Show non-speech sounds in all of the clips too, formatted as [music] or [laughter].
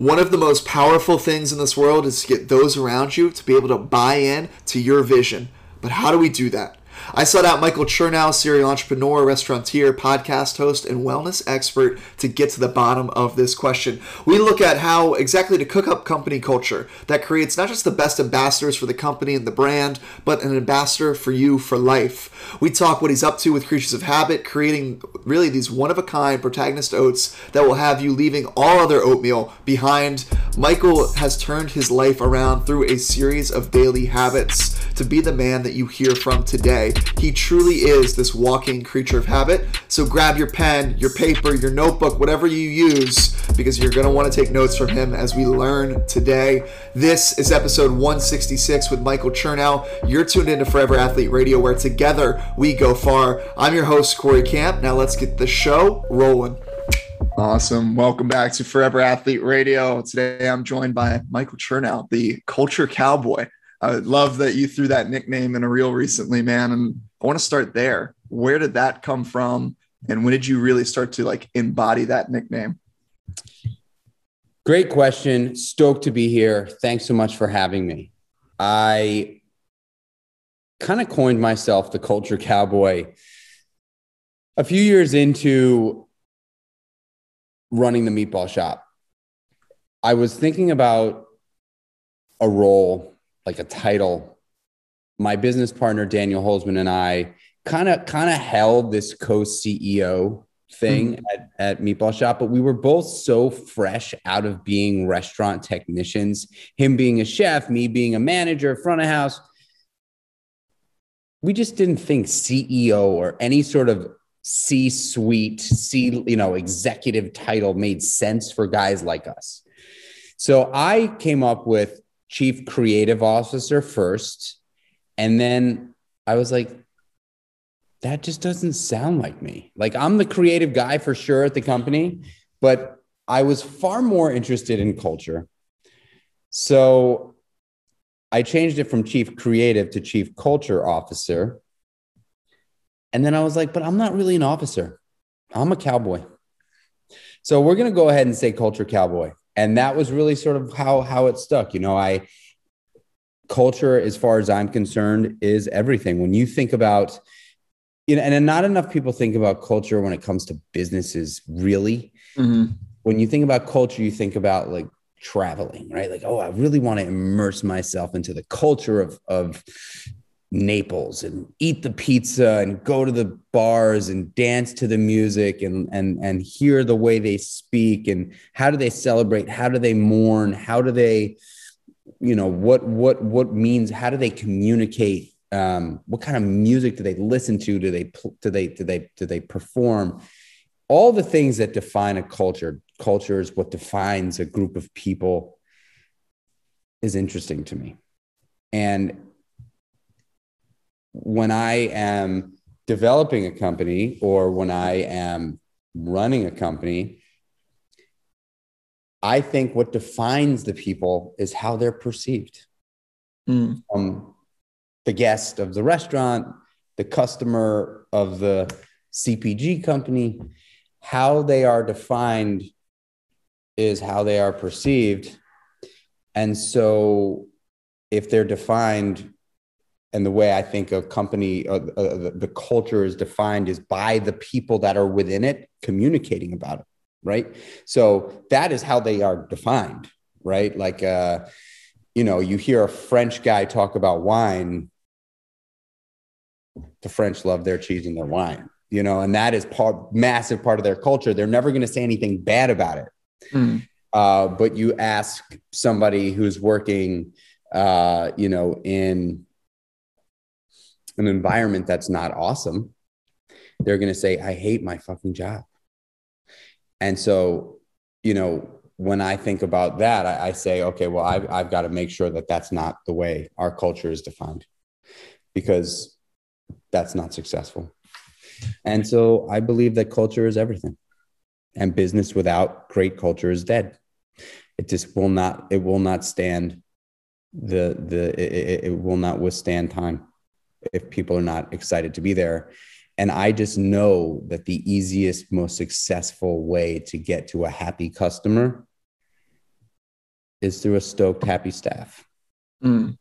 One of the most powerful things in this world is to get those around you to be able to buy in to your vision. But how do we do that? I sought out Michael Chernow, serial entrepreneur, restaurateur, podcast host, and wellness expert to get to the bottom of this question. We look at how exactly to cook up company culture that creates not just the best ambassadors for the company and the brand, but an ambassador for you for life. We talk what he's up to with Creatures of Habit, creating really these one of a kind protagonist oats that will have you leaving all other oatmeal behind. Michael has turned his life around through a series of daily habits to be the man that you hear from today. He truly is this walking creature of habit. So grab your pen, your paper, your notebook, whatever you use, because you're going to want to take notes from him as we learn today. This is episode 166 with Michael Chernow. You're tuned into Forever Athlete Radio, where together we go far. I'm your host, Corey Camp. Now let's get the show rolling. Awesome. Welcome back to Forever Athlete Radio. Today I'm joined by Michael Chernow, the culture cowboy. I love that you threw that nickname in a reel recently, man. And I want to start there. Where did that come from? And when did you really start to like embody that nickname? Great question. Stoked to be here. Thanks so much for having me. I kind of coined myself the culture cowboy a few years into running the meatball shop. I was thinking about a role like a title. My business partner Daniel Holzman and I kind of kind of held this co-CEO thing mm-hmm. at, at Meatball Shop, but we were both so fresh out of being restaurant technicians, him being a chef, me being a manager, front of house. We just didn't think CEO or any sort of C-suite, C, you know, executive title made sense for guys like us. So I came up with chief creative officer first. And then I was like, that just doesn't sound like me. Like I'm the creative guy for sure at the company, but I was far more interested in culture. So I changed it from chief creative to chief culture officer. And then I was like, but I'm not really an officer. I'm a cowboy. So we're going to go ahead and say culture cowboy and that was really sort of how how it stuck you know i culture as far as i'm concerned is everything. When you think about you know and not enough people think about culture when it comes to businesses really. Mm-hmm. when you think about culture you think about like traveling right? Like oh i really want to immerse myself into the culture of of Naples and eat the pizza and go to the bars and dance to the music and and and hear the way they speak and how do they celebrate? How do they mourn? How do they you know what what what means how do they communicate? Um, what kind of music do they listen to? Do they do they do they do they perform? All the things that define a culture culture is what defines a group of people is interesting to me. And when I am developing a company or when I am running a company, I think what defines the people is how they're perceived. Mm. Um, the guest of the restaurant, the customer of the CPG company, how they are defined is how they are perceived. And so, if they're defined and the way I think a company, uh, uh, the, culture is defined is by the people that are within it communicating about it, right? So that is how they are defined, right? Like, uh, you know, you hear a French guy talk about wine. The French love their cheese and their wine, you know, and that is part massive part of their culture. They're never going to say anything bad about it. Mm. Uh, but you ask somebody who's working, uh, you know, in an environment that's not awesome, they're going to say, I hate my fucking job. And so, you know, when I think about that, I, I say, okay, well, I've, I've got to make sure that that's not the way our culture is defined because that's not successful. And so I believe that culture is everything. And business without great culture is dead. It just will not, it will not stand the, the, it, it will not withstand time if people are not excited to be there. And I just know that the easiest, most successful way to get to a happy customer is through a stoked, happy staff. Mm.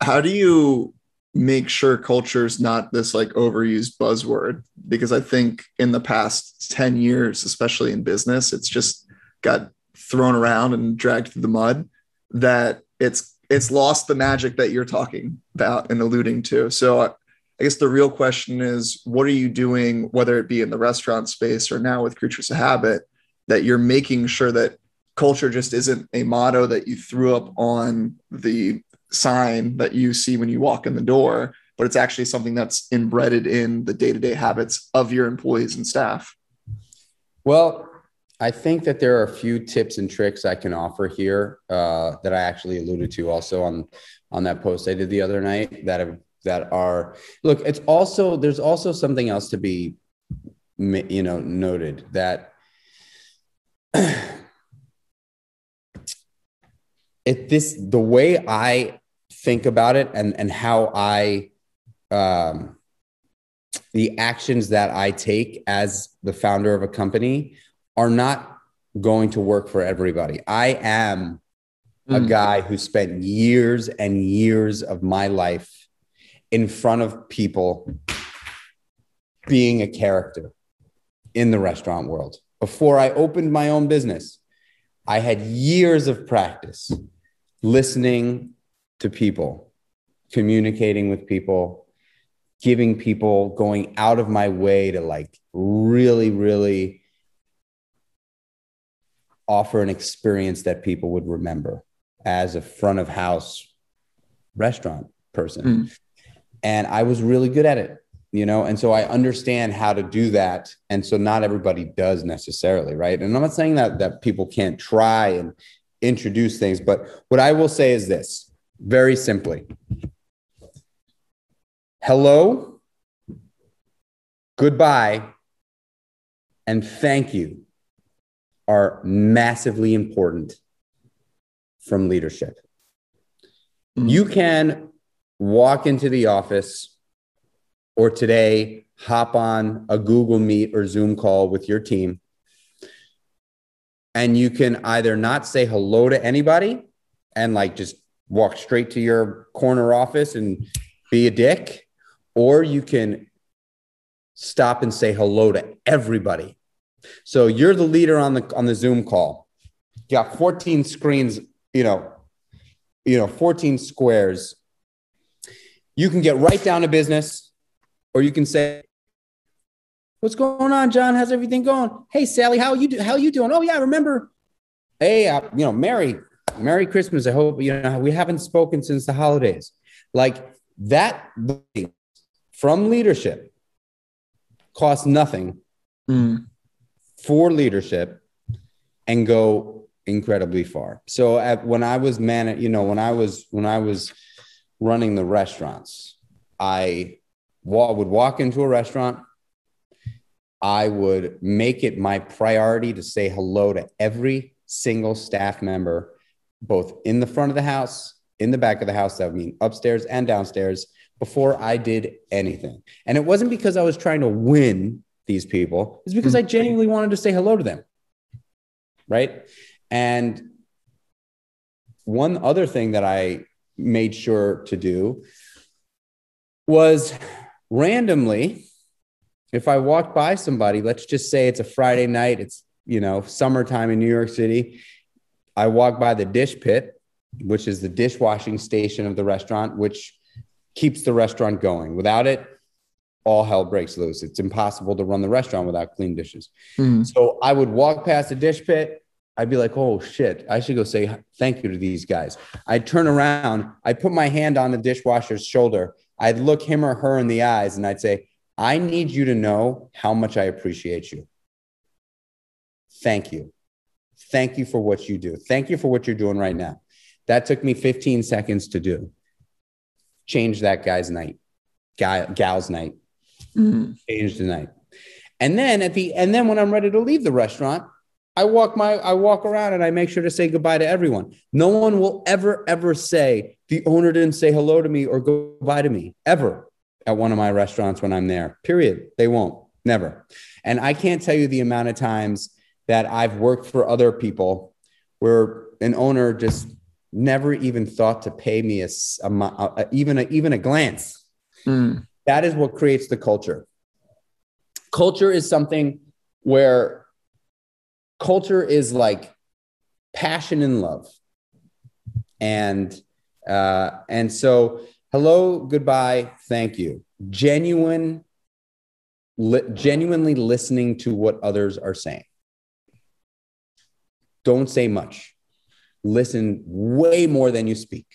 How do you make sure culture is not this like overused buzzword? Because I think in the past 10 years, especially in business, it's just got thrown around and dragged through the mud that it's it's lost the magic that you're talking about and alluding to. So uh, I guess the real question is what are you doing, whether it be in the restaurant space or now with Creatures of Habit, that you're making sure that culture just isn't a motto that you threw up on the sign that you see when you walk in the door, but it's actually something that's embedded in the day to day habits of your employees and staff? Well, I think that there are a few tips and tricks I can offer here uh, that I actually alluded to also on on that post I did the other night that have, that are look. It's also there's also something else to be you know noted that [clears throat] it this the way I think about it and and how I um, the actions that I take as the founder of a company are not going to work for everybody. I am mm. a hmm. guy who spent years and years of my life in front of people being a character in the restaurant world. Before I opened my own business, I had years of practice listening to people, communicating with people, giving people, going out of my way to like really, really offer an experience that people would remember as a front of house restaurant person. Mm. And I was really good at it, you know, and so I understand how to do that. And so not everybody does necessarily, right? And I'm not saying that that people can't try and introduce things, but what I will say is this very simply. Hello, goodbye, and thank you are massively important from leadership. Mm-hmm. You can walk into the office or today hop on a Google Meet or Zoom call with your team. And you can either not say hello to anybody and like just walk straight to your corner office and be a dick, or you can stop and say hello to everybody so you're the leader on the on the Zoom call. You got 14 screens, you know, you know, 14 squares. You can get right down to business, or you can say, "What's going on, John? How's everything going? Hey, Sally, how are you do, how are you doing? Oh yeah, I remember. Hey, uh, you know, Merry Merry Christmas. I hope you know we haven't spoken since the holidays. Like that from leadership costs nothing. Mm for leadership and go incredibly far. So at, when I was man, you know, when I was when I was running the restaurants, I would walk into a restaurant. I would make it my priority to say hello to every single staff member, both in the front of the house, in the back of the house. That would mean upstairs and downstairs before I did anything. And it wasn't because I was trying to win these people is because hmm. I genuinely wanted to say hello to them. Right. And one other thing that I made sure to do was randomly, if I walked by somebody, let's just say it's a Friday night, it's, you know, summertime in New York City. I walk by the dish pit, which is the dishwashing station of the restaurant, which keeps the restaurant going. Without it, all hell breaks loose. It's impossible to run the restaurant without clean dishes. Mm. So I would walk past the dish pit. I'd be like, oh shit, I should go say thank you to these guys. I'd turn around, I'd put my hand on the dishwasher's shoulder, I'd look him or her in the eyes, and I'd say, I need you to know how much I appreciate you. Thank you. Thank you for what you do. Thank you for what you're doing right now. That took me 15 seconds to do. Change that guy's night, guy, gal's night mm-hmm. change the night. And then at the and then when I'm ready to leave the restaurant, I walk my I walk around and I make sure to say goodbye to everyone. No one will ever ever say the owner didn't say hello to me or goodbye to me ever at one of my restaurants when I'm there. Period. They won't. Never. And I can't tell you the amount of times that I've worked for other people where an owner just never even thought to pay me a, a, a even a, even a glance. Mm. That is what creates the culture. Culture is something where culture is like passion and love. And uh, and so hello, goodbye, thank you. Genuine, li- genuinely listening to what others are saying. Don't say much. Listen way more than you speak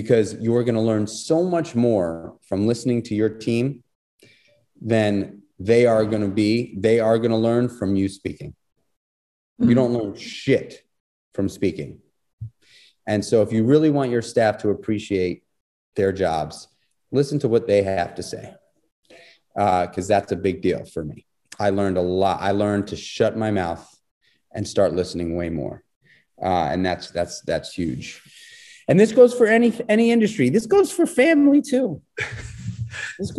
because you're going to learn so much more from listening to your team than they are going to be. They are going to learn from you speaking. Mm-hmm. you don't learn shit from speaking. And so if you really want your staff to appreciate their jobs listen to what they have to say because uh, that's a big deal for me. I learned a lot. I learned to shut my mouth and start listening way more. Uh, and that's that's that's huge and this goes for any any industry this goes for family too [laughs]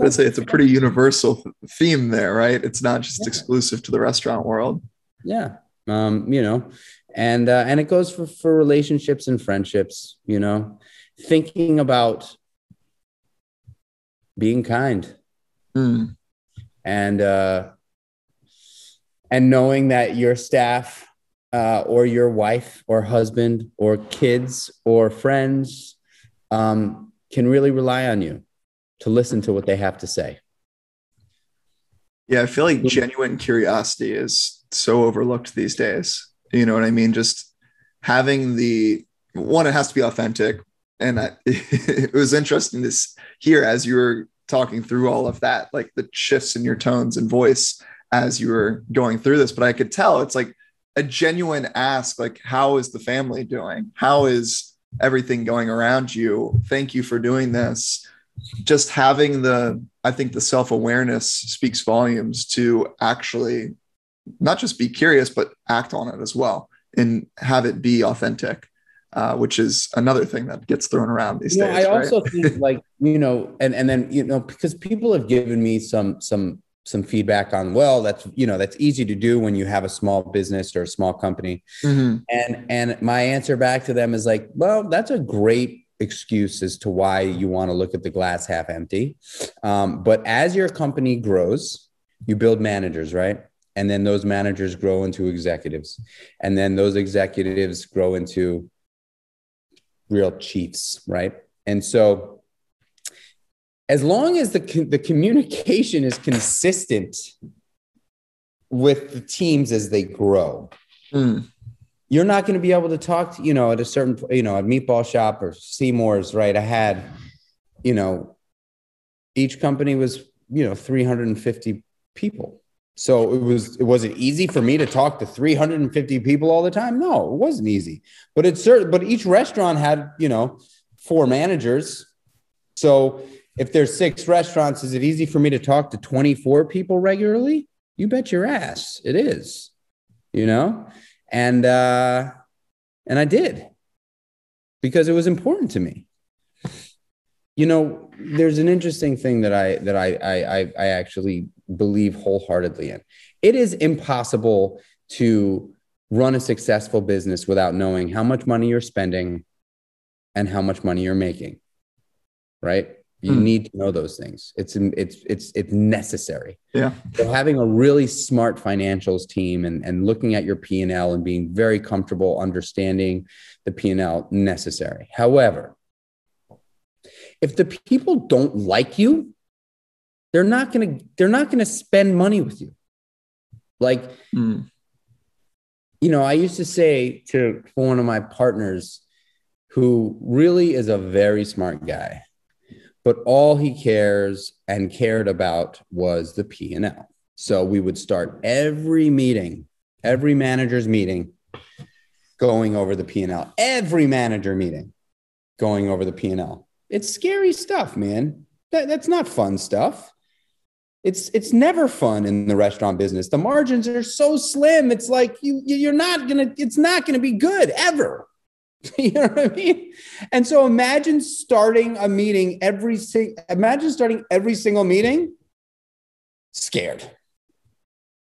I'd say it's a pretty universal theme there, right? It's not just yeah. exclusive to the restaurant world. Yeah. Um, you know, and uh, and it goes for for relationships and friendships, you know, thinking about being kind. Mm. And uh and knowing that your staff uh, or your wife or husband or kids or friends um, can really rely on you to listen to what they have to say. Yeah, I feel like genuine curiosity is so overlooked these days. You know what I mean? Just having the one, it has to be authentic. And I, [laughs] it was interesting to hear as you were talking through all of that, like the shifts in your tones and voice as you were going through this. But I could tell it's like a genuine ask, like, how is the family doing? How is everything going around you? Thank you for doing this just having the i think the self-awareness speaks volumes to actually not just be curious but act on it as well and have it be authentic uh, which is another thing that gets thrown around these you days. I right? also think like you know, and and then you know because people have given me some some some feedback on well that's you know that's easy to do when you have a small business or a small company, mm-hmm. and and my answer back to them is like well that's a great excuse as to why you want to look at the glass half empty. Um, but as your company grows, you build managers, right? And then those managers grow into executives. And then those executives grow into real chiefs, right? And so, as long as the, the communication is consistent with the teams as they grow, mm you're not going to be able to talk to, you know, at a certain, you know, at Meatball Shop or Seamore's, right? I had, you know, each company was, you know, 350 people. So it was, it wasn't easy for me to talk to 350 people all the time? No, it wasn't easy. But it's certain, but each restaurant had, you know, four managers. So if there's six restaurants, is it easy for me to talk to 24 people regularly? You bet your ass it is, you know? and uh, and I did because it was important to me. You know, there's an interesting thing that I that I I I actually believe wholeheartedly in. It is impossible to run a successful business without knowing how much money you're spending and how much money you're making. Right? You mm. need to know those things. It's it's it's it's necessary. Yeah. So having a really smart financials team and, and looking at your P and L and being very comfortable understanding the P and L necessary. However, if the people don't like you, they're not gonna they're not gonna spend money with you. Like, mm. you know, I used to say to one of my partners, who really is a very smart guy but all he cares and cared about was the P&L. So we would start every meeting, every manager's meeting going over the P&L. Every manager meeting going over the P&L. It's scary stuff, man. That, that's not fun stuff. It's it's never fun in the restaurant business. The margins are so slim. It's like you you're not gonna. It's not gonna be good ever. [laughs] you know what I mean? And so imagine starting a meeting every si- imagine starting every single meeting scared.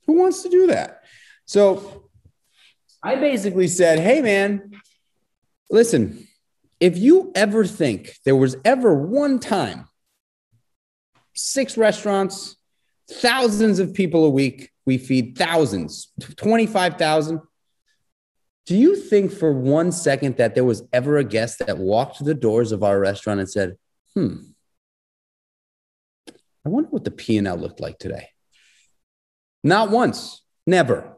Who wants to do that? So I basically said, hey, man, listen, if you ever think there was ever one time, six restaurants, thousands of people a week, we feed thousands, 25,000. Do you think for one second that there was ever a guest that walked to the doors of our restaurant and said, hmm, I wonder what the P&L looked like today? Not once, never.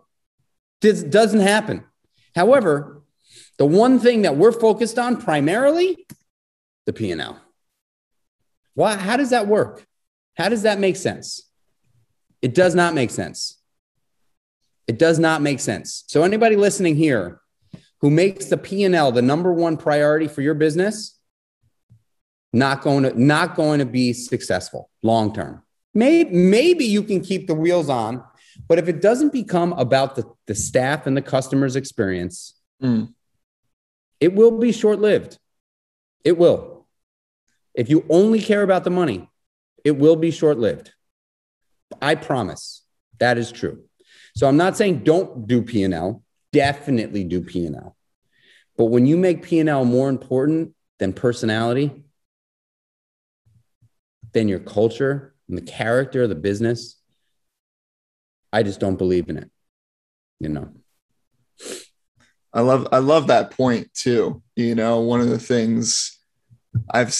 This doesn't happen. However, the one thing that we're focused on primarily, the P&L. Why, how does that work? How does that make sense? It does not make sense. It does not make sense. So anybody listening here who makes the P&L the number one priority for your business, not going to not going to be successful long term. Maybe, maybe you can keep the wheels on, but if it doesn't become about the, the staff and the customer's experience, mm. it will be short lived. It will. If you only care about the money, it will be short lived. I promise that is true. So I'm not saying don't do P&L, definitely do P&L. But when you make P&L more important than personality, than your culture and the character of the business, I just don't believe in it. You know. I love I love that point too. You know, one of the things I've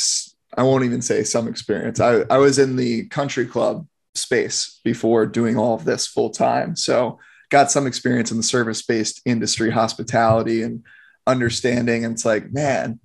I won't even say some experience. I, I was in the country club space before doing all of this full time. So got some experience in the service based industry, hospitality, and understanding. And it's like, man,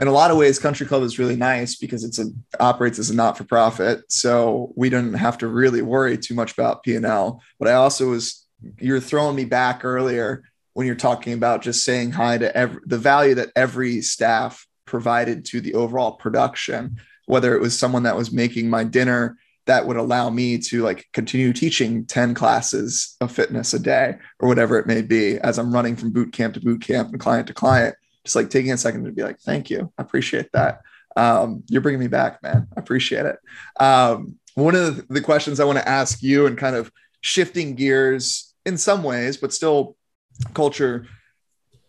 in a lot of ways, country club is really nice because it's a operates as a not for profit. So we didn't have to really worry too much about P and L. But I also was you're throwing me back earlier when you're talking about just saying hi to every the value that every staff provided to the overall production, whether it was someone that was making my dinner that would allow me to like continue teaching 10 classes of fitness a day or whatever it may be as I'm running from boot camp to boot camp and client to client, just like taking a second to be like, thank you. I appreciate that. Um, you're bringing me back, man. I appreciate it. Um, one of the questions I want to ask you and kind of shifting gears in some ways, but still culture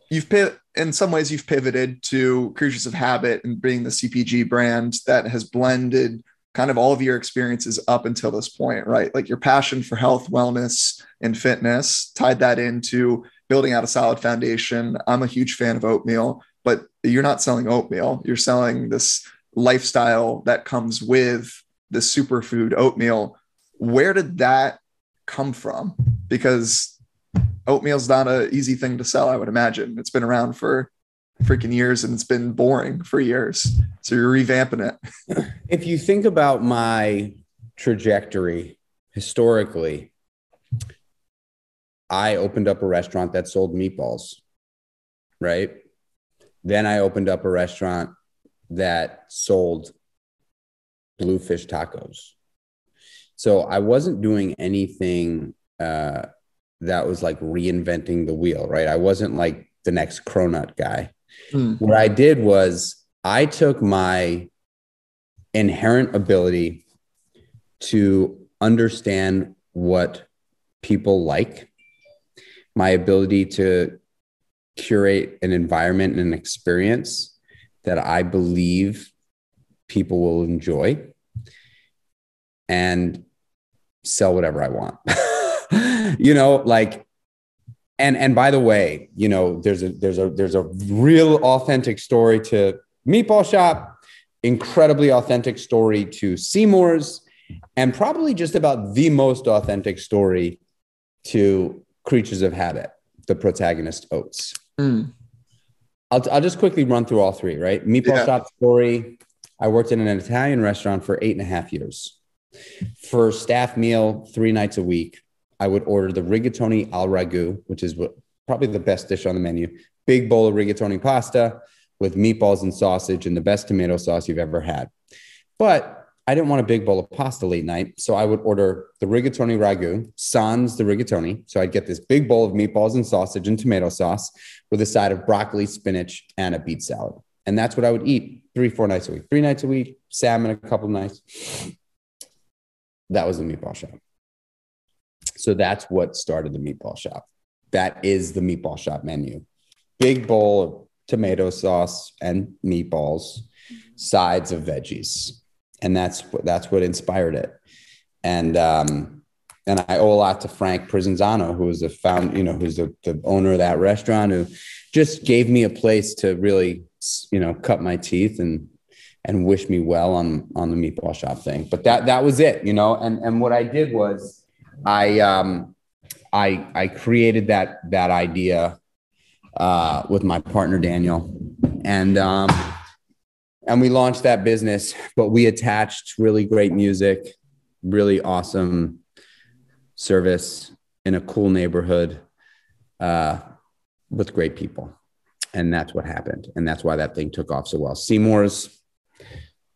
you've in some ways you've pivoted to creatures of habit and being the cpg brand that has blended kind of all of your experiences up until this point right? Like your passion for health wellness and fitness tied that into building out a solid foundation. I'm a huge fan of oatmeal but you're not selling oatmeal. You're selling this lifestyle that comes with the superfood oatmeal. Where did that come from? Because oatmeal's not an easy thing to sell, I would imagine. It's been around for freaking years and it's been boring for years. So you're revamping it. if you think about my trajectory historically, I opened up a restaurant that sold meatballs, right? Then I opened up a restaurant that sold bluefish tacos. So I wasn't doing anything uh, that was like reinventing the wheel, right? I wasn't like the next cronut guy. Mm. What I did was I took my inherent ability to understand what people like, my ability to curate an environment and an experience that I believe people will enjoy and sell whatever I want. [laughs] you know, like and and by the way, you know, there's a there's a there's a real authentic story to Meatball Shop, incredibly authentic story to Seamore's, and probably just about the most authentic story to Creatures of Habit, the protagonist Oats. Mm. I'll, I'll just quickly run through all three, right? Meatball yeah. Shop story. I worked in an Italian restaurant for eight and a half years. For staff meal, three nights a week. I would order the rigatoni al ragu, which is what, probably the best dish on the menu. Big bowl of rigatoni pasta with meatballs and sausage and the best tomato sauce you've ever had. But I didn't want a big bowl of pasta late night. So I would order the rigatoni ragu, sans the rigatoni. So I'd get this big bowl of meatballs and sausage and tomato sauce with a side of broccoli, spinach, and a beet salad. And that's what I would eat three, four nights a week, three nights a week, salmon a couple nights. That was the meatball shop. So that's what started the meatball shop. that is the meatball shop menu. Big bowl of tomato sauce and meatballs, sides of veggies. And that's what that's what inspired it. And um, and I owe a lot to Frank Prisinzano, who was the found, you know, who's the, the owner of that restaurant, who just gave me a place to really, you know, cut my teeth and and wish me well on on the meatball shop thing. But that that was it, you know. And and what I did was I um I I created that that idea uh, with my partner Daniel, and um, and we launched that business. But we attached really great music, really awesome service in a cool neighborhood uh, with great people, and that's what happened, and that's why that thing took off so well. Seamore's.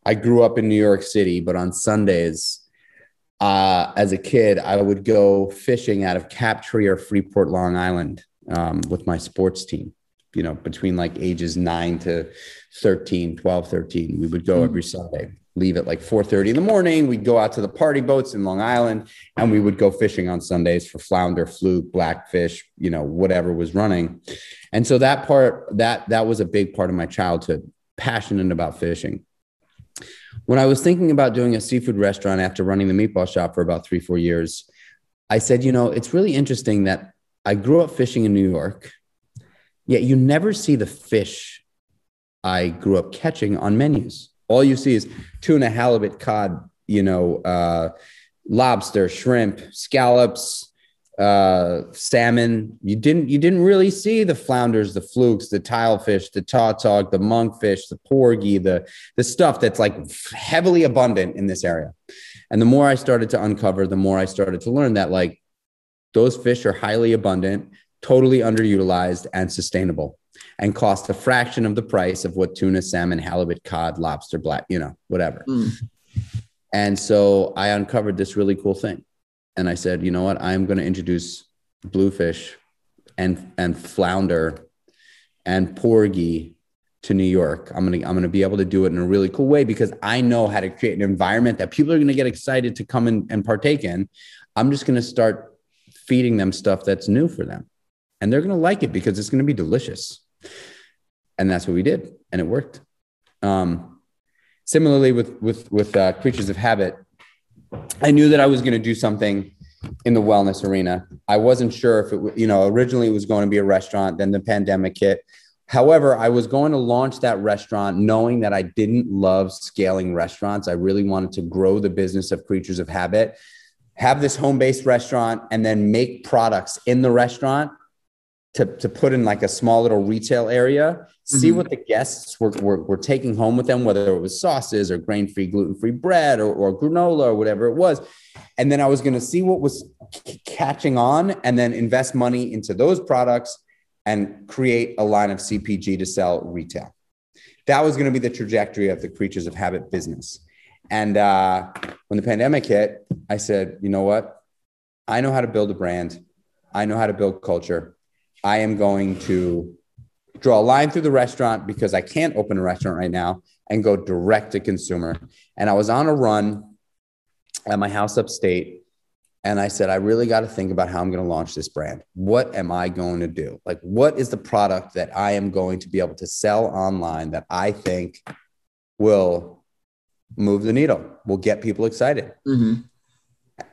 I grew up in New York City, but on Sundays uh, as a kid, I would go fishing out of Captree or Freeport, Long Island um, with my sports team, you know, between like ages nine to 13, 12, 13. We would go mm-hmm. every Sunday, leave at like 4.30 in the morning. We'd go out to the party boats in Long Island and we would go fishing on Sundays for flounder, fluke, blackfish, you know, whatever was running. And so that part, that, that was a big part of my childhood, passionate about fishing when I was thinking about doing a seafood restaurant after running the meatball shop for about three, four years, I said, you know, it's really interesting that I grew up fishing in New York, yet you never see the fish I grew up catching on menus. All you see is tuna, halibut, cod, you know, uh, lobster, shrimp, scallops, uh, salmon. You didn't you didn't really see the flounders, the flukes, the tilefish, the tautog, the monkfish, the porgy, the the stuff that's like heavily abundant in this area. And the more I started to uncover, the more I started to learn that like those fish are highly abundant, totally underutilized, and sustainable, and cost a fraction of the price of what tuna, salmon, halibut, cod, lobster, black, you know, whatever. Mm. And so I uncovered this really cool thing and I said, you know what? I'm going to introduce bluefish and and flounder and porgy to New York. I'm gonna I'm gonna be able to do it in a really cool way because I know how to create an environment that people are gonna get excited to come in and partake in. I'm just gonna start feeding them stuff that's new for them, and they're gonna like it because it's gonna be delicious. And that's what we did, and it worked. Um, similarly with with with uh, creatures of habit, I knew that I was going to do something in the wellness arena. I wasn't sure if it, you know, originally it was going to be a restaurant, then the pandemic hit. However, I was going to launch that restaurant knowing that I didn't love scaling restaurants. I really wanted to grow the business of Creatures of Habit, have this home based restaurant, and then make products in the restaurant to, to put in like a small little retail area, see mm-hmm. what the guests were, were, were, taking home with them, whether it was sauces or grain free, gluten free bread or, or granola or whatever it was. And then I was going to see what was c- catching on and then invest money into those products and create a line of CPG to sell retail. That was going to be the trajectory of the Creatures of Habit business. And uh, when the pandemic hit, I said, you know what? I know how to build a brand. I know how to build culture. I am going to draw a line through the restaurant because I can't open a restaurant right now and go direct to consumer. And I was on a run at my house upstate. And I said, I really got to think about how I'm going to launch this brand. What am I going to do? Like, what is the product that I am going to be able to sell online that I think will move the needle, will get people excited? Mm-hmm.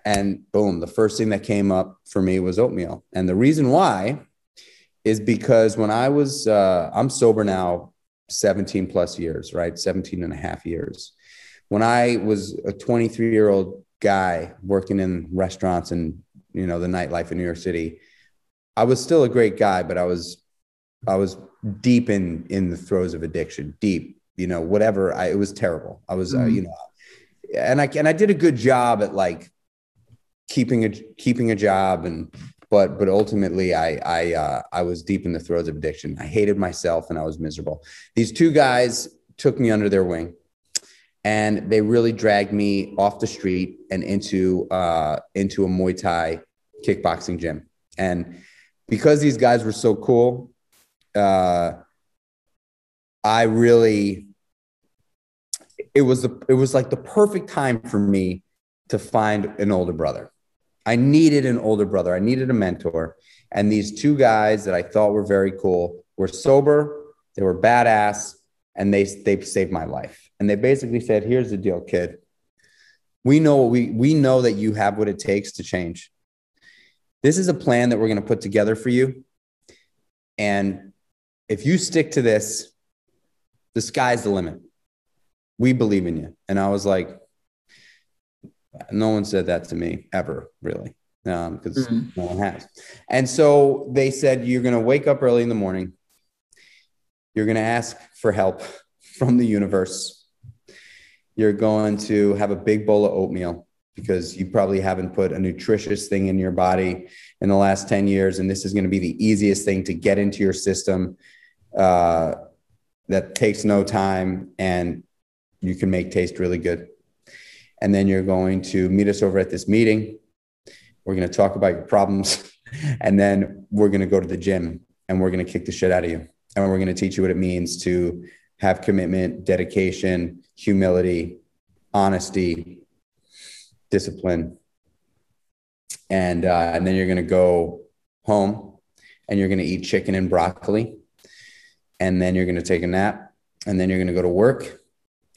And boom, the first thing that came up for me was oatmeal. And the reason why is because when I was, uh, I'm sober now 17 plus years, right? 17 and a half years. When I was a 23 year old guy working in restaurants and, you know, the nightlife in New York City, I was still a great guy, but I was, I was deep in, in the throes of addiction, deep, you know, whatever. I, it was terrible. I was, mm-hmm. uh, you know, and I, and I did a good job at like keeping a, keeping a job and, but but ultimately i i uh, i was deep in the throes of addiction. I hated myself and i was miserable. These two guys took me under their wing and they really dragged me off the street and into uh, into a muay thai kickboxing gym. And because these guys were so cool uh, i really it was the it was like the perfect time for me to find an older brother I needed an older brother. I needed a mentor. And these two guys that I thought were very cool were sober, they were badass, and they they saved my life. And they basically said, "Here's the deal, kid. We know we we know that you have what it takes to change. This is a plan that we're going to put together for you. And if you stick to this, the sky's the limit. We believe in you." And I was like, no one said that to me ever, really because um, mm-hmm. no one has. And so they said, You're going to wake up early in the morning. You're going to ask for help [laughs] from the universe. You're going to have a big bowl of oatmeal because you probably haven't put a nutritious thing in your body in the last 10 years. And this is going to be the easiest thing to get into your system uh, that takes no time and you can make taste really good. And then you're going to meet us over at this meeting we're going to talk about your problems. [laughs] and then we're going to go to the gym and we're going to kick the shit out of you. And we're going to teach you what it means to have commitment, dedication, humility, honesty, discipline. And, uh, and then you're going to go home and you're going to eat chicken and broccoli. And then you're going to take a nap. And then you're going to go to work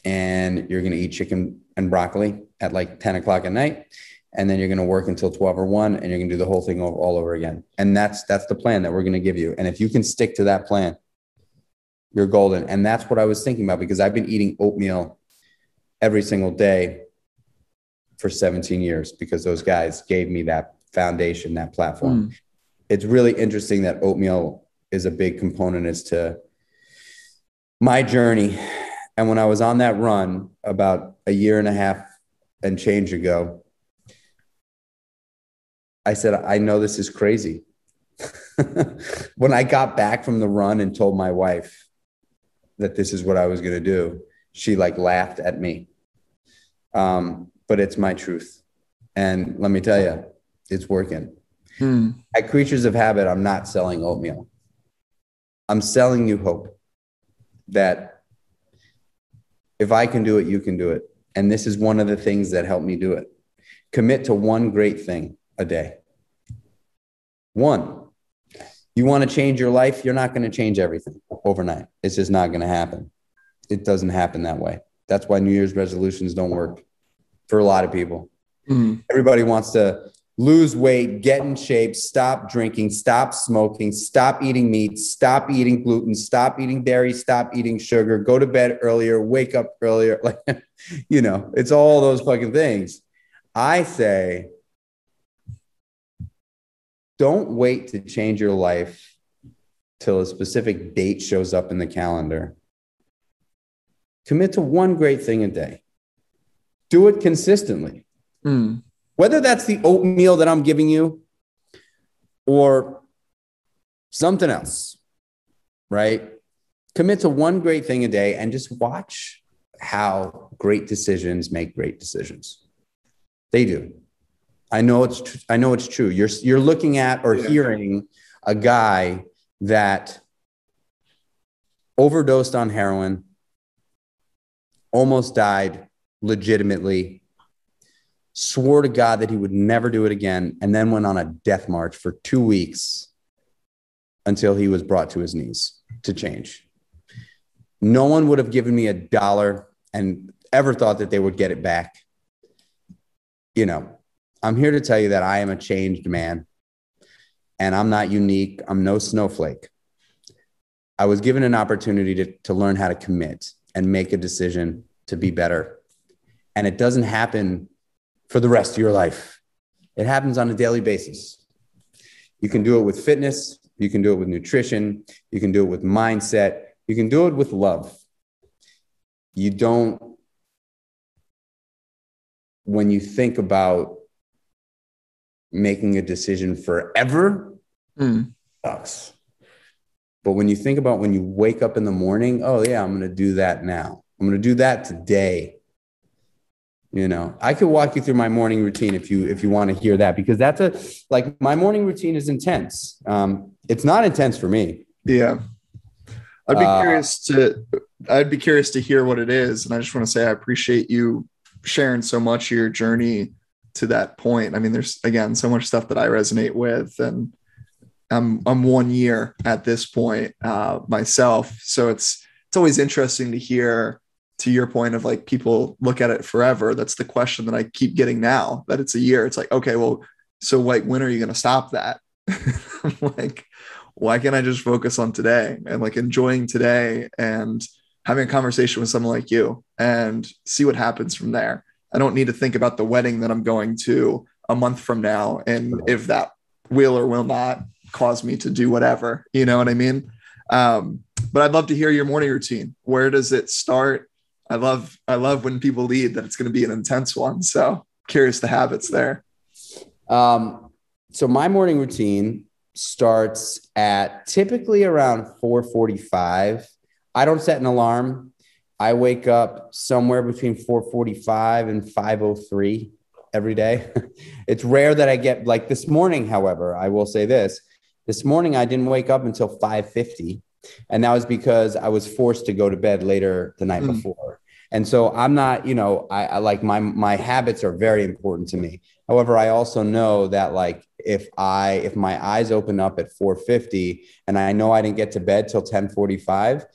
and you're going to eat chicken and broccoli at like 10 o'clock at night and then you're going to work until 12 or 1 and you're going to do the whole thing all over again. And that's that's the plan that we're going to give you. And if you can stick to that plan you're golden. And that's what i was thinking about because i've been eating oatmeal every single day for 17 years because those guys gave me that foundation that platform. Mm. it's really interesting that oatmeal is a big component as to my journey and when i was on that run about a year and a half and change ago I said, I know this is crazy. [laughs] when I got back from the run and told my wife that this is what I was going to do, she like laughed at me. Um, but it's my truth. And let me tell you, it's working. Hmm. At Creatures of Habit, I'm not selling oatmeal. I'm selling you hope that if I can do it, you can do it. And this is one of the things that helped me do it. Commit to one great thing a day. One, you want to change your life, you're not going to change everything overnight. It's just not going to happen. It doesn't happen that way. That's why New Year's resolutions don't work for a lot of people. Mm-hmm. Everybody wants to lose weight, get in shape, stop drinking, stop smoking, stop eating meat, stop eating gluten, stop eating dairy, stop eating sugar, go to bed earlier, wake up earlier. [laughs] Like, you know, it's all those fucking things. I say, don't wait to change your life till a specific date shows up in the calendar. Commit to one great thing a day. Do it consistently. Mm. Whether that's the oatmeal that I'm giving you or something else, right? Commit to one great thing a day and just watch how great decisions make great decisions. They do. I know it's tr- I know it's true. You're you're looking at or yeah. hearing a guy that overdosed on heroin, almost died legitimately, swore to God that he would never do it again, and then went on a death march for two weeks until he was brought to his knees to change. No one would have given me a dollar and ever thought that they would get it back. You know, I'm here to tell you that I am a changed man and I'm not unique. I'm no snowflake. I was given an opportunity to, to learn how to commit and make a decision to be better. And it doesn't happen for the rest of your life, it happens on a daily basis. You can do it with fitness, you can do it with nutrition, you can do it with mindset, you can do it with love. You don't, when you think about making a decision forever mm. sucks. But when you think about when you wake up in the morning, oh yeah, I'm going to do that now. I'm going to do that today. You know, I could walk you through my morning routine if you if you want to hear that because that's a like my morning routine is intense. Um, it's not intense for me. Yeah, I'd be uh, curious to I'd be curious to hear what it is, and I just want to say I appreciate you sharing so much of your journey to that point. I mean, there's again so much stuff that I resonate with, and I'm I'm one year at this point uh, myself, so it's it's always interesting to hear to your point of like people look at it forever. That's the question that I keep getting now that it's a year. It's like okay, well, so like when are you going to stop that? [laughs] like, why can't I just focus on today and like enjoying today and having a conversation with someone like you and see what happens from there? I don't need to think about the wedding that I'm going to a month from now and if that will or will not cause me to do whatever. You know what I mean? Um, but I'd love to hear your morning routine. Where does it start? I love I love when people lead that it's going to be an intense one. So curious the habits there. Um, so my morning routine starts at typically around 4:45. I don't set an alarm. I wake up somewhere between 4:45 and 5:03 every day. [laughs] it's rare that I get like this morning, however, I will say this. This morning I didn't wake up until 5:50 and that was because I was forced to go to bed later the night mm. before. And so I'm not, you know, I, I like my my habits are very important to me. However, I also know that like if I if my eyes open up at 4:50 and I know I didn't get to bed till 10:45,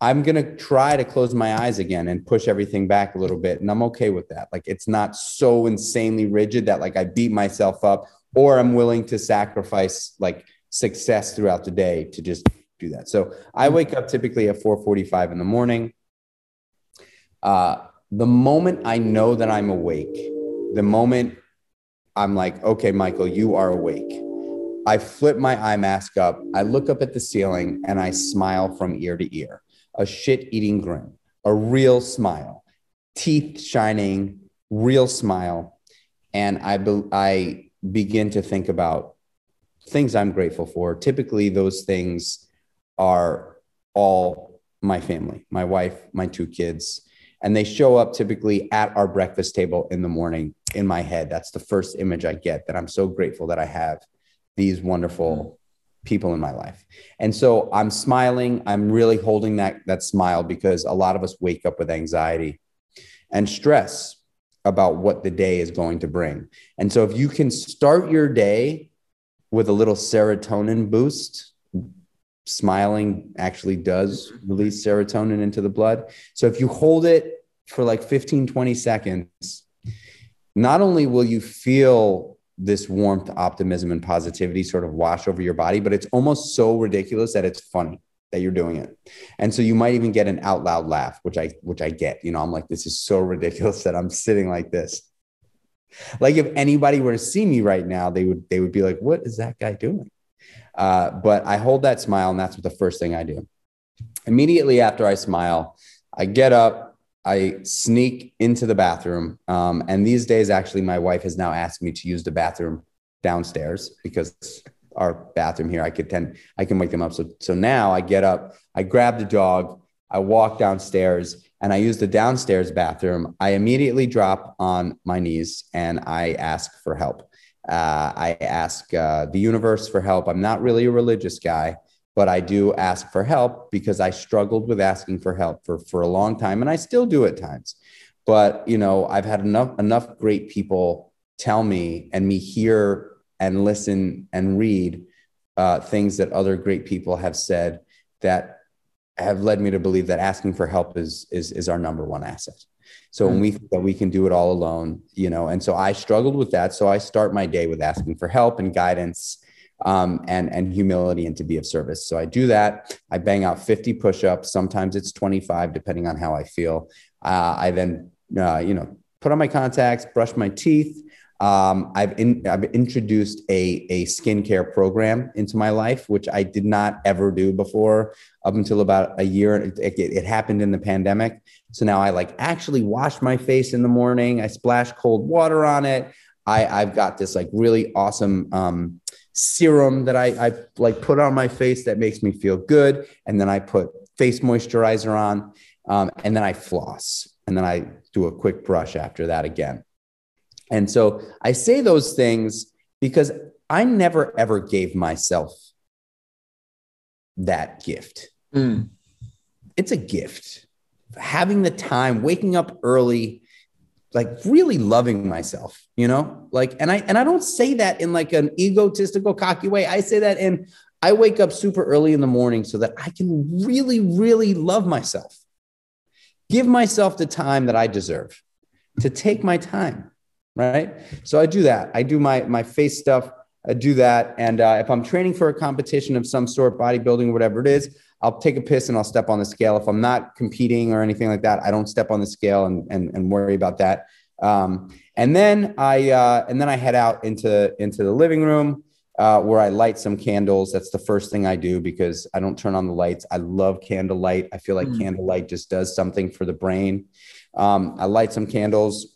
I'm going to try to close my eyes again and push everything back a little bit and I'm okay with that. Like it's not so insanely rigid that like I beat myself up or I'm willing to sacrifice like success throughout the day to just do that. So I mm-hmm. wake up typically at 4:45 in the morning. Uh, the moment I know that I'm awake, the moment I'm like, okay, Michael, you are awake. I flip my eye mask up. I look up at the ceiling and I smile from ear to ear, a shit eating grin, a real smile, teeth shining, real smile. And I, be- I begin to think about things I'm grateful for. Typically, those things are all my family, my wife, my two kids, and they show up typically at our breakfast table in the morning in my head. That's the first image I get that I'm so grateful that I have these wonderful mm-hmm. people in my life. And so I'm smiling. I'm really holding that, that smile because a lot of us wake up with anxiety and stress about what the day is going to bring. And so if you can start your day with a little serotonin boost, smiling actually does mm-hmm. release serotonin into the blood. So if you hold it for like 15, 20 seconds, not only will you feel this warmth, optimism, and positivity sort of wash over your body, but it's almost so ridiculous that it's funny that you're doing it. And so you might even get an out loud laugh, which I which I get. You know, I'm like, this is so ridiculous [laughs] that I'm sitting like this. Like if anybody were to see me right now, they would they would be like, what is that guy doing? Uh, but I hold that smile, and that's the first thing I do. Immediately after I smile, I get up, I sneak into the bathroom. Um, and these days, actually, my wife has now asked me to use the bathroom downstairs because our bathroom here, I could tend, I can wake them up. So, so now I get up, I grab the dog, I walk downstairs, and I use the downstairs bathroom. I immediately drop on my knees and I ask for help. Uh, I ask uh, the universe for help. I'm not really a religious guy, but I do ask for help because I struggled with asking for help for, for a long time, and I still do at times. But you know, I've had enough enough great people tell me and me hear and listen and read uh, things that other great people have said that have led me to believe that asking for help is is is our number one asset. So when we think that we can do it all alone, you know, and so I struggled with that. So I start my day with asking for help and guidance um, and and humility and to be of service. So I do that. I bang out 50 push-ups. Sometimes it's 25, depending on how I feel. Uh, I then uh, you know put on my contacts, brush my teeth, um, I've, in, I've introduced a, a skincare program into my life, which I did not ever do before up until about a year. It, it, it, happened in the pandemic. So now I like actually wash my face in the morning. I splash cold water on it. I, I've got this like really awesome um, serum that I, I like put on my face that makes me feel good. And then I put face moisturizer on um, and then I floss. And then I do a quick brush after that again. And so I say those things because I never ever gave myself that gift. Mm. It's a gift. Having the time, waking up early, like really loving myself, you know? Like, and I and I don't say that in like an egotistical, cocky way. I say that in I wake up super early in the morning so that I can really, really love myself. Give myself the time that I deserve to take my time, right? So I do that. I do my my face stuff. I do that, and uh, if I'm training for a competition of some sort, bodybuilding, whatever it is, I'll take a piss and I'll step on the scale. If I'm not competing or anything like that, I don't step on the scale and, and, and worry about that. Um, and then I uh, and then I head out into into the living room uh, where I light some candles. That's the first thing I do because I don't turn on the lights. I love candlelight. I feel like mm. candlelight just does something for the brain. Um, I light some candles,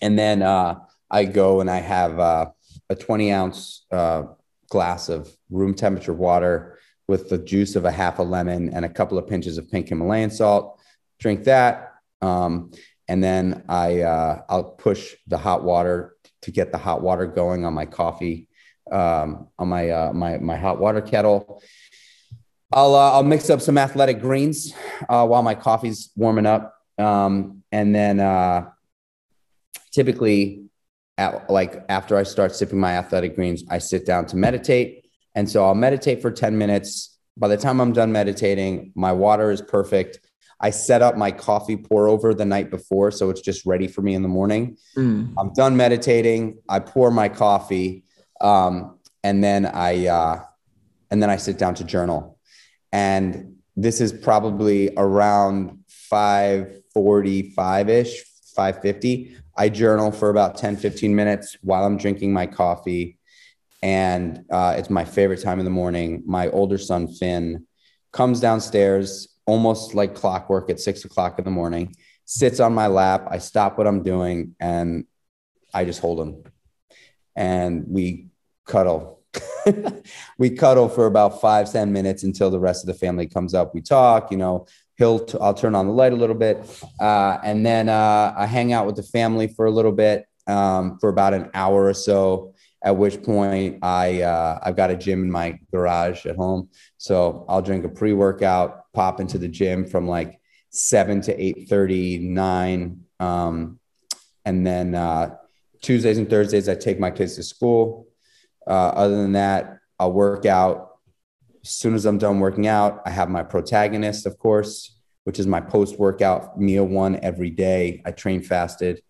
and then uh, I go and I have uh, a 20 ounce uh, glass of room temperature water with the juice of a half a lemon and a couple of pinches of pink Himalayan salt. Drink that. Um, and then I, uh, I'll push the hot water to get the hot water going on my coffee, um, on my, uh, my, my hot water kettle. I'll, uh, I'll mix up some athletic greens while my coffee's warming up. Um, and then typically at, like after I start sipping my athletic greens, I sit down to meditate and so I'll meditate for 10 minutes. By the time I'm done meditating, my water is perfect. I set up my coffee pour over the night before. So it's just ready for me in the morning. Mm. I'm done meditating. I pour my coffee. Um, and then I, uh, and then I sit down to journal. And this is probably around 545 ish, 550. I journal for about 10, 15 minutes while I'm drinking my coffee and uh, it's my favorite time in the morning. My older son Finn comes downstairs almost like clockwork at six o'clock in the morning, sits on my lap. I stop what I'm doing and I just hold him, and we cuddle. [laughs] we cuddle for about five ten minutes until the rest of the family comes up. We talk, you know. He'll t- I'll turn on the light a little bit, uh, and then uh, I hang out with the family for a little bit um, for about an hour or so at which point I uh, I've got a gym in my garage at home. So I'll drink a pre-workout, pop into the gym from like seven to eight thirty nine, um, and then uh, Tuesdays and Thursdays I take my kids to school. Uh, other than that, I'll work out. As soon as I'm done working out, I have my protagonist, of course, which is my post-workout meal one every day. I train fasted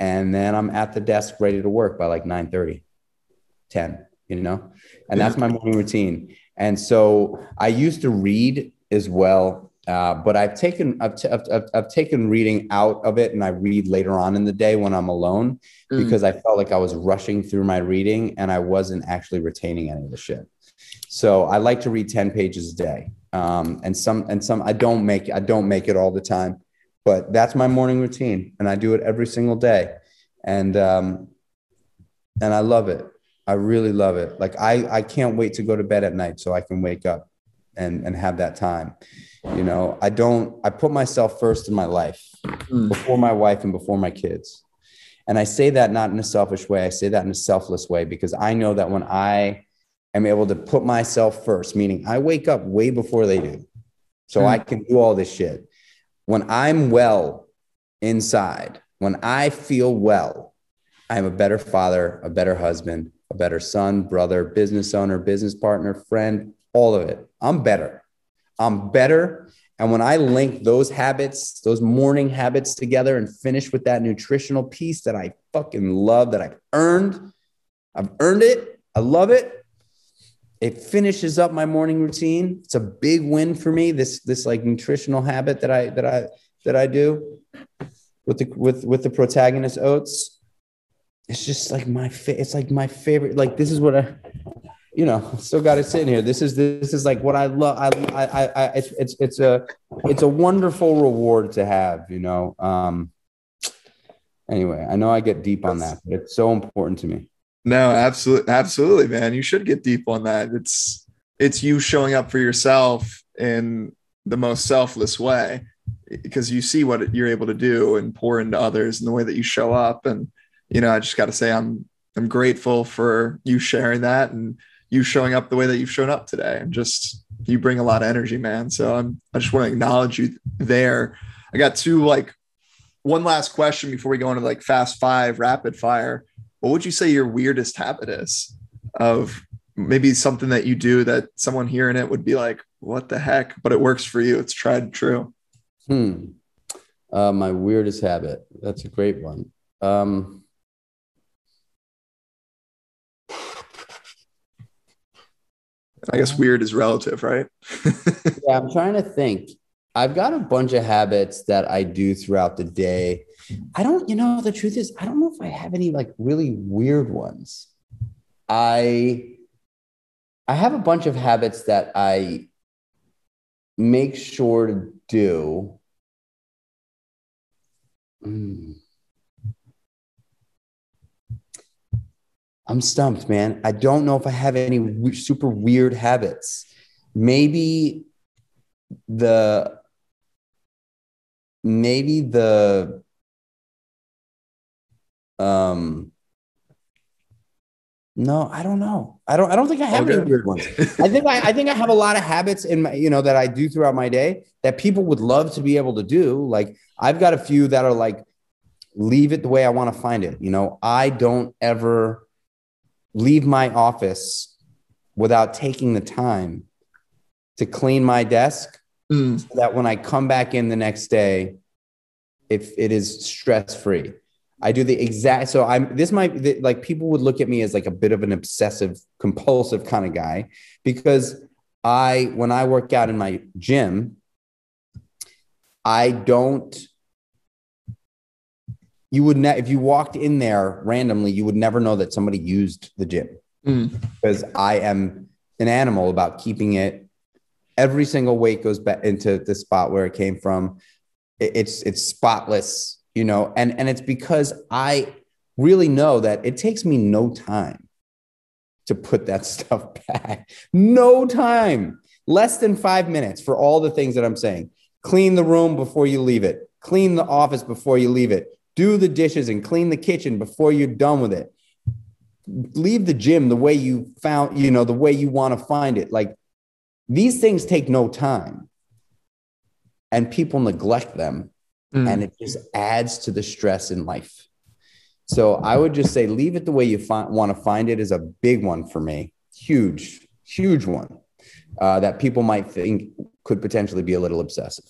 and then I'm at the desk ready to work by like 9 30, 10, you know, and that's my morning routine. And so I used to read as well, uh, but I've taken I've, t- I've, I've, I've, taken reading out of it, and I read later on in the day when I'm alone mm. because I felt like I was rushing through my reading and I wasn't actually retaining any of the shit. So I like to read 10 pages a day, um, and some and some I don't make I don't make it all the time but that's my morning routine and i do it every single day. And um and i love it. I really love it. Like i i can't wait to go to bed at night so i can wake up and and have that time. You know i don't i put myself first in my life mm. before my wife and before my kids. And i say that not in a selfish way. I say that in a selfless way because i know that when i am able to put myself first meaning i wake up way before they do so mm. i can do all this shit when I'm well inside, when I feel well, I am a better father, a better husband, a better son, brother, business owner, business partner, friend, all of it. I'm better. I'm better. And when I link those habits, those morning habits together and finish with that nutritional piece that I fucking love, that I've earned, I've earned it. I love it it finishes up my morning routine. It's a big win for me. This this like nutritional habit that I that I that I do with the with with the protagonist oats. It's just like my fa- it's like my favorite. Like this is what I, you know, [laughs] still got it sitting here. This is this is like what I love. I I I, it's it's it's a it's a wonderful reward to have. You know. Um. Anyway, I know I get deep on that, but it's so important to me. No, absolutely, absolutely, man. You should get deep on that. It's it's you showing up for yourself in the most selfless way because you see what you're able to do and pour into others in the way that you show up. And you know, I just got to say, I'm I'm grateful for you sharing that and you showing up the way that you've shown up today. And just you bring a lot of energy, man. So I'm I just want to acknowledge you there. I got two like one last question before we go into like fast five rapid fire. What would you say your weirdest habit is of maybe something that you do that someone hearing it would be like, what the heck? But it works for you. It's tried and true. Hmm. Uh, my weirdest habit. That's a great one. Um, I guess weird is relative, right? [laughs] yeah, I'm trying to think. I've got a bunch of habits that I do throughout the day. I don't, you know, the truth is, I don't know if I have any like really weird ones. I I have a bunch of habits that I make sure to do. Mm. I'm stumped, man. I don't know if I have any super weird habits. Maybe the maybe the um no, I don't know. I don't. I don't think I have okay. any weird ones. I think I, I think I have a lot of habits in my, you know, that I do throughout my day that people would love to be able to do. Like I've got a few that are like, leave it the way I want to find it. You know, I don't ever leave my office without taking the time to clean my desk mm. so that when I come back in the next day, if it is stress free. I do the exact so I'm this might like people would look at me as like a bit of an obsessive compulsive kind of guy because I when I work out in my gym I don't you would ne- if you walked in there randomly you would never know that somebody used the gym mm. because I am an animal about keeping it every single weight goes back into the spot where it came from it's it's spotless you know and and it's because i really know that it takes me no time to put that [laughs] stuff back. No time. Less than 5 minutes for all the things that i'm saying. Clean the room before you leave it. Clean the office before you leave it. Do the dishes and clean the kitchen before you're done with it. Leave the gym the way you found you know the way you want to find it. Like these things take no time and people neglect them mm. and it just adds to the stress in life. So I would just say leave it the way you find, want to find it is a big one for me. Huge, huge one uh, that people might think could potentially be a little obsessive.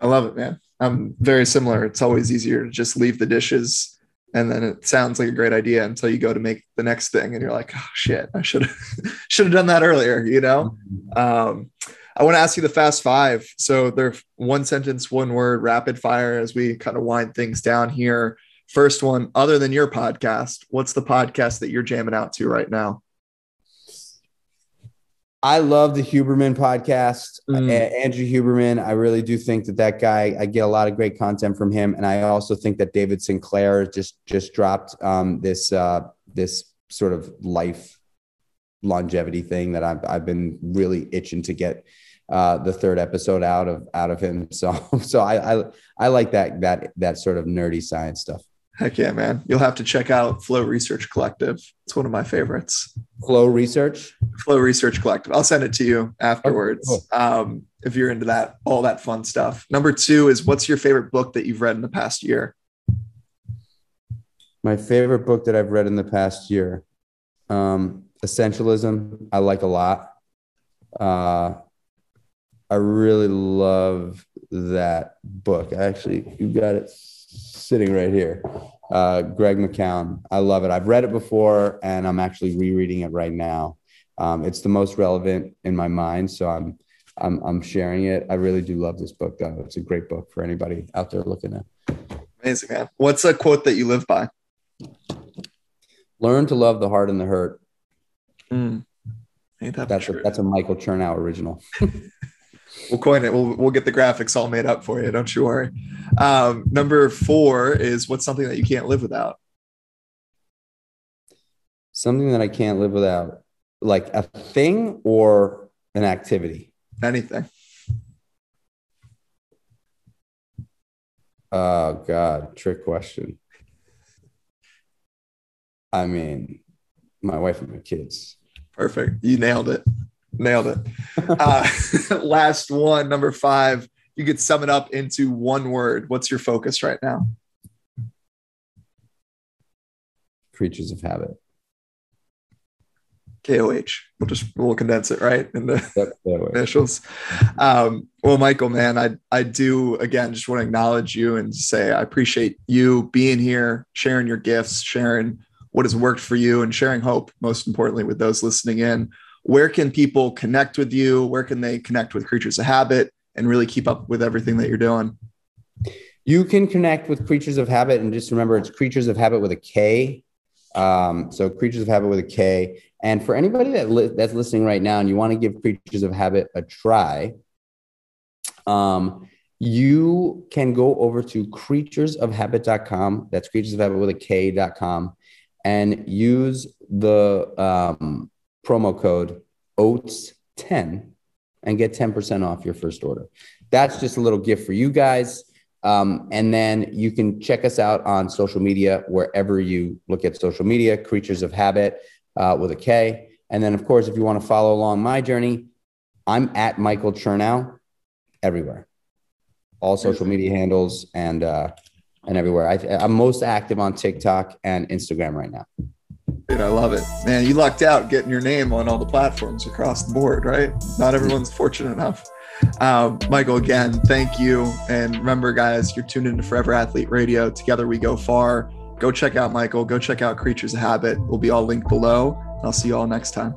I love it, man. I'm very similar. It's always easier to just leave the dishes and then it sounds like a great idea until you go to make the next thing and you're like, oh shit, I should have [laughs] should have done that earlier, you know? Mm-hmm. Um, I want to ask you the fast five. So they're one sentence, one word, rapid fire as we kind of wind things down here. First one, other than your podcast, what's the podcast that you're jamming out to right now? I love the Huberman podcast. Mm. Andrew Huberman. I really do think that that guy. I get a lot of great content from him, and I also think that David Sinclair just just dropped um, this uh, this sort of life longevity thing that I've I've been really itching to get uh, the third episode out of out of him. [laughs] So so I, I I like that that that sort of nerdy science stuff. Heck yeah, man! You'll have to check out Flow Research Collective. It's one of my favorites. Flow Research. Flow Research Collective. I'll send it to you afterwards. Cool. um, if you're into that, all that fun stuff. Number two is what's your favorite book that you've read in the past year? My favorite book that I've read in the past year, um, Essentialism. I like a lot. Uh, I really love that book. Actually, you've got it sitting right here. Uh, Greg McKeown. I love it. I've read it before, and I'm actually rereading it right now. Um, it's the most relevant in my mind, so I'm I'm I'm sharing it. I really do love this book, though. It's a great book for anybody out there looking at. Amazing, man. What's a quote that you live by? Learn to love the heart and the hurt. Mm. That that's a, that's a Michael Chernow original. [laughs] we'll coin it. We'll we'll get the graphics all made up for you. Don't you worry. Um, number four is what's something that you can't live without. Something that I can't live without, like a thing or an activity. Anything. Oh God, trick question. I mean, my wife and my kids. Perfect. You nailed it. Nailed it. uh, [laughs] last one, number five. you could sum it up into one word, what's your focus right now? Kreatures of habit. KOH. We'll just we'll condense it right in the Yep, initials. Um, well, Michael, man, I I do again just want to acknowledge you and say I appreciate you being here, sharing your gifts, sharing what has worked for you, and sharing hope. Most importantly, with those listening in. Where can people connect with you? Where can they connect with Kreatures of Habit and really keep up with everything that you're doing? You can connect with Kreatures of Habit, and just remember it's Kreatures of Habit with a K. Um, so Kreatures of Habit with a K. And for anybody that li- that's listening right now and you want to give Kreatures of Habit a try, um, you can go over to kreaturesofhabit.com. That's creatures of habit with a K.com and use the um, promo code OATS10 and get 10% off your first order. That's just a little gift for you guys. Um, and then you can check us out on social media, wherever you look at social media, Kreatures of Habit uh, with a K. And then, of course, if you want to follow along my journey, I'm at Michael Chernow everywhere, all social media handles and uh, and everywhere. I, I'm most active on TikTok and Instagram right now. Dude, I love it. Man, you lucked out getting your name on all the platforms across the board, right? Not everyone's fortunate enough. Um, Michael, again, thank you. And remember, guys, you're tuned into Forever Athlete Radio. Together we go far. Go check out Michael. Go check out Kreatures of Habit. We'll be all linked below. I'll see you all next time.